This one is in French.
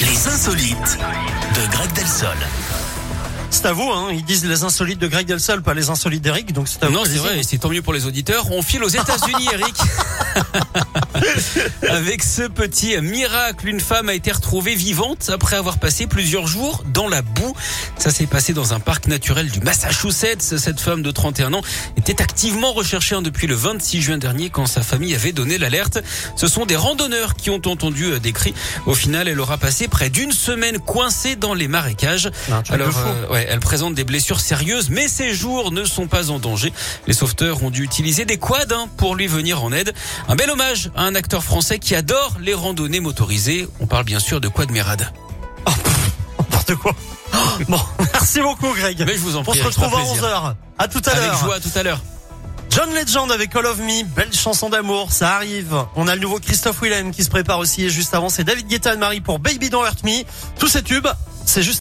Les insolites de Greg Delsol. C'est à vous, hein. Ils disent les insolites de Greg Delsol, pas les insolites d'Eric, donc c'est à vous. Non, c'est vrai, et c'est tant mieux pour les auditeurs. On file aux États-Unis, Eric. Avec ce petit miracle, une femme a été retrouvée vivante après avoir passé plusieurs jours dans la boue. Ça s'est passé dans un parc naturel du Massachusetts. Cette femme de 31 ans était activement recherchée hein, depuis le 26 juin dernier quand sa famille avait donné l'alerte. Ce sont des randonneurs qui ont entendu euh, des cris. Au final, elle aura passé près d'une semaine coincée dans les marécages. De Alors, euh, ouais, elle présente des blessures sérieuses, mais ses jours ne sont pas en danger. Les sauveteurs ont dû utiliser des quads hein, pour lui venir en aide. Un bel hommage à un acteur français qui adore les randonnées motorisées. On parle bien sûr de Quad Mérade. N'importe quoi. Bon, merci beaucoup, Greg. Mais je vous en On prie, se avec retrouve à grand plaisir. 11h. À tout à Avec l'heure. joie tout à l'heure. John Legend avec All of Me, belle chanson d'amour, ça arrive. On a le nouveau Christophe Willem qui se prépare aussi et juste avant c'est David Guetta et Marie pour Baby Don't Hurt Me. Tous ces tubes, c'est juste